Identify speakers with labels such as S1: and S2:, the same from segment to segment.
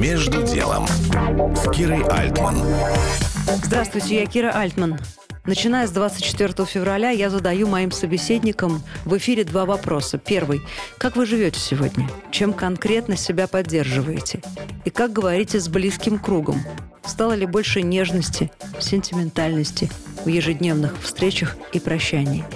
S1: Между делом с Кирой Альтман.
S2: Здравствуйте, я Кира Альтман. Начиная с 24 февраля я задаю моим собеседникам в эфире два вопроса. Первый. Как вы живете сегодня? Чем конкретно себя поддерживаете? И как говорите с близким кругом? Стало ли больше нежности, сентиментальности в ежедневных встречах и прощаниях?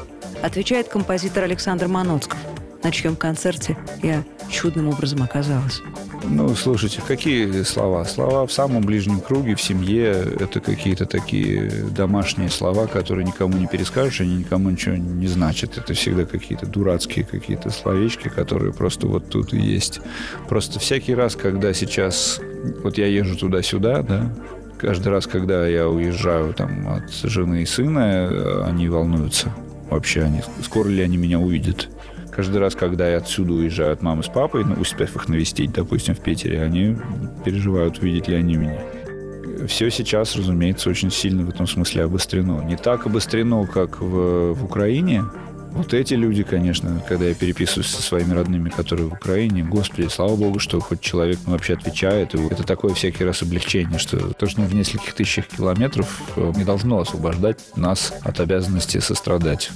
S2: Отвечает композитор Александр Маноцков, на чьем концерте я чудным образом оказалась.
S3: Ну, слушайте, какие слова? Слова в самом ближнем круге, в семье. Это какие-то такие домашние слова, которые никому не перескажешь, они никому ничего не значат. Это всегда какие-то дурацкие какие-то словечки, которые просто вот тут и есть. Просто всякий раз, когда сейчас... Вот я езжу туда-сюда, да, каждый раз, когда я уезжаю там от жены и сына, они волнуются. Вообще, они, скоро ли они меня увидят? Каждый раз, когда я отсюда уезжаю от мамы с папой, ну, успев их навестить, допустим, в Питере, они переживают, увидят ли они меня. Все сейчас, разумеется, очень сильно в этом смысле обострено. Не так обострено, как в, в Украине. Вот эти люди, конечно, когда я переписываюсь со своими родными, которые в Украине, господи, слава богу, что хоть человек ну, вообще отвечает. И это такое всякий раз облегчение, что то, что мы в нескольких тысячах километров, э, не должно освобождать нас от обязанности сострадать.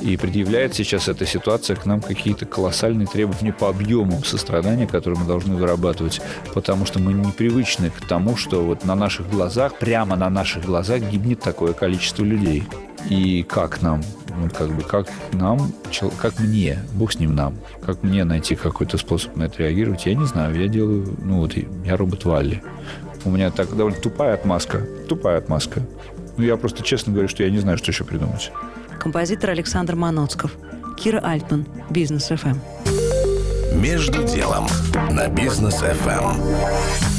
S3: И предъявляет сейчас эта ситуация к нам какие-то колоссальные требования по объему сострадания, которые мы должны вырабатывать, потому что мы не привычны к тому, что вот на наших глазах, прямо на наших глазах гибнет такое количество людей. И как нам, вот как бы, как нам, как мне, бог с ним нам, как мне найти какой-то способ на это реагировать, я не знаю, я делаю, ну вот, я робот Валли. У меня так довольно тупая отмазка, тупая отмазка. Ну, я просто честно говорю, что я не знаю, что еще придумать
S2: композитор Александр Маноцков, Кира Альтман, Бизнес ФМ.
S1: Между делом на Бизнес ФМ.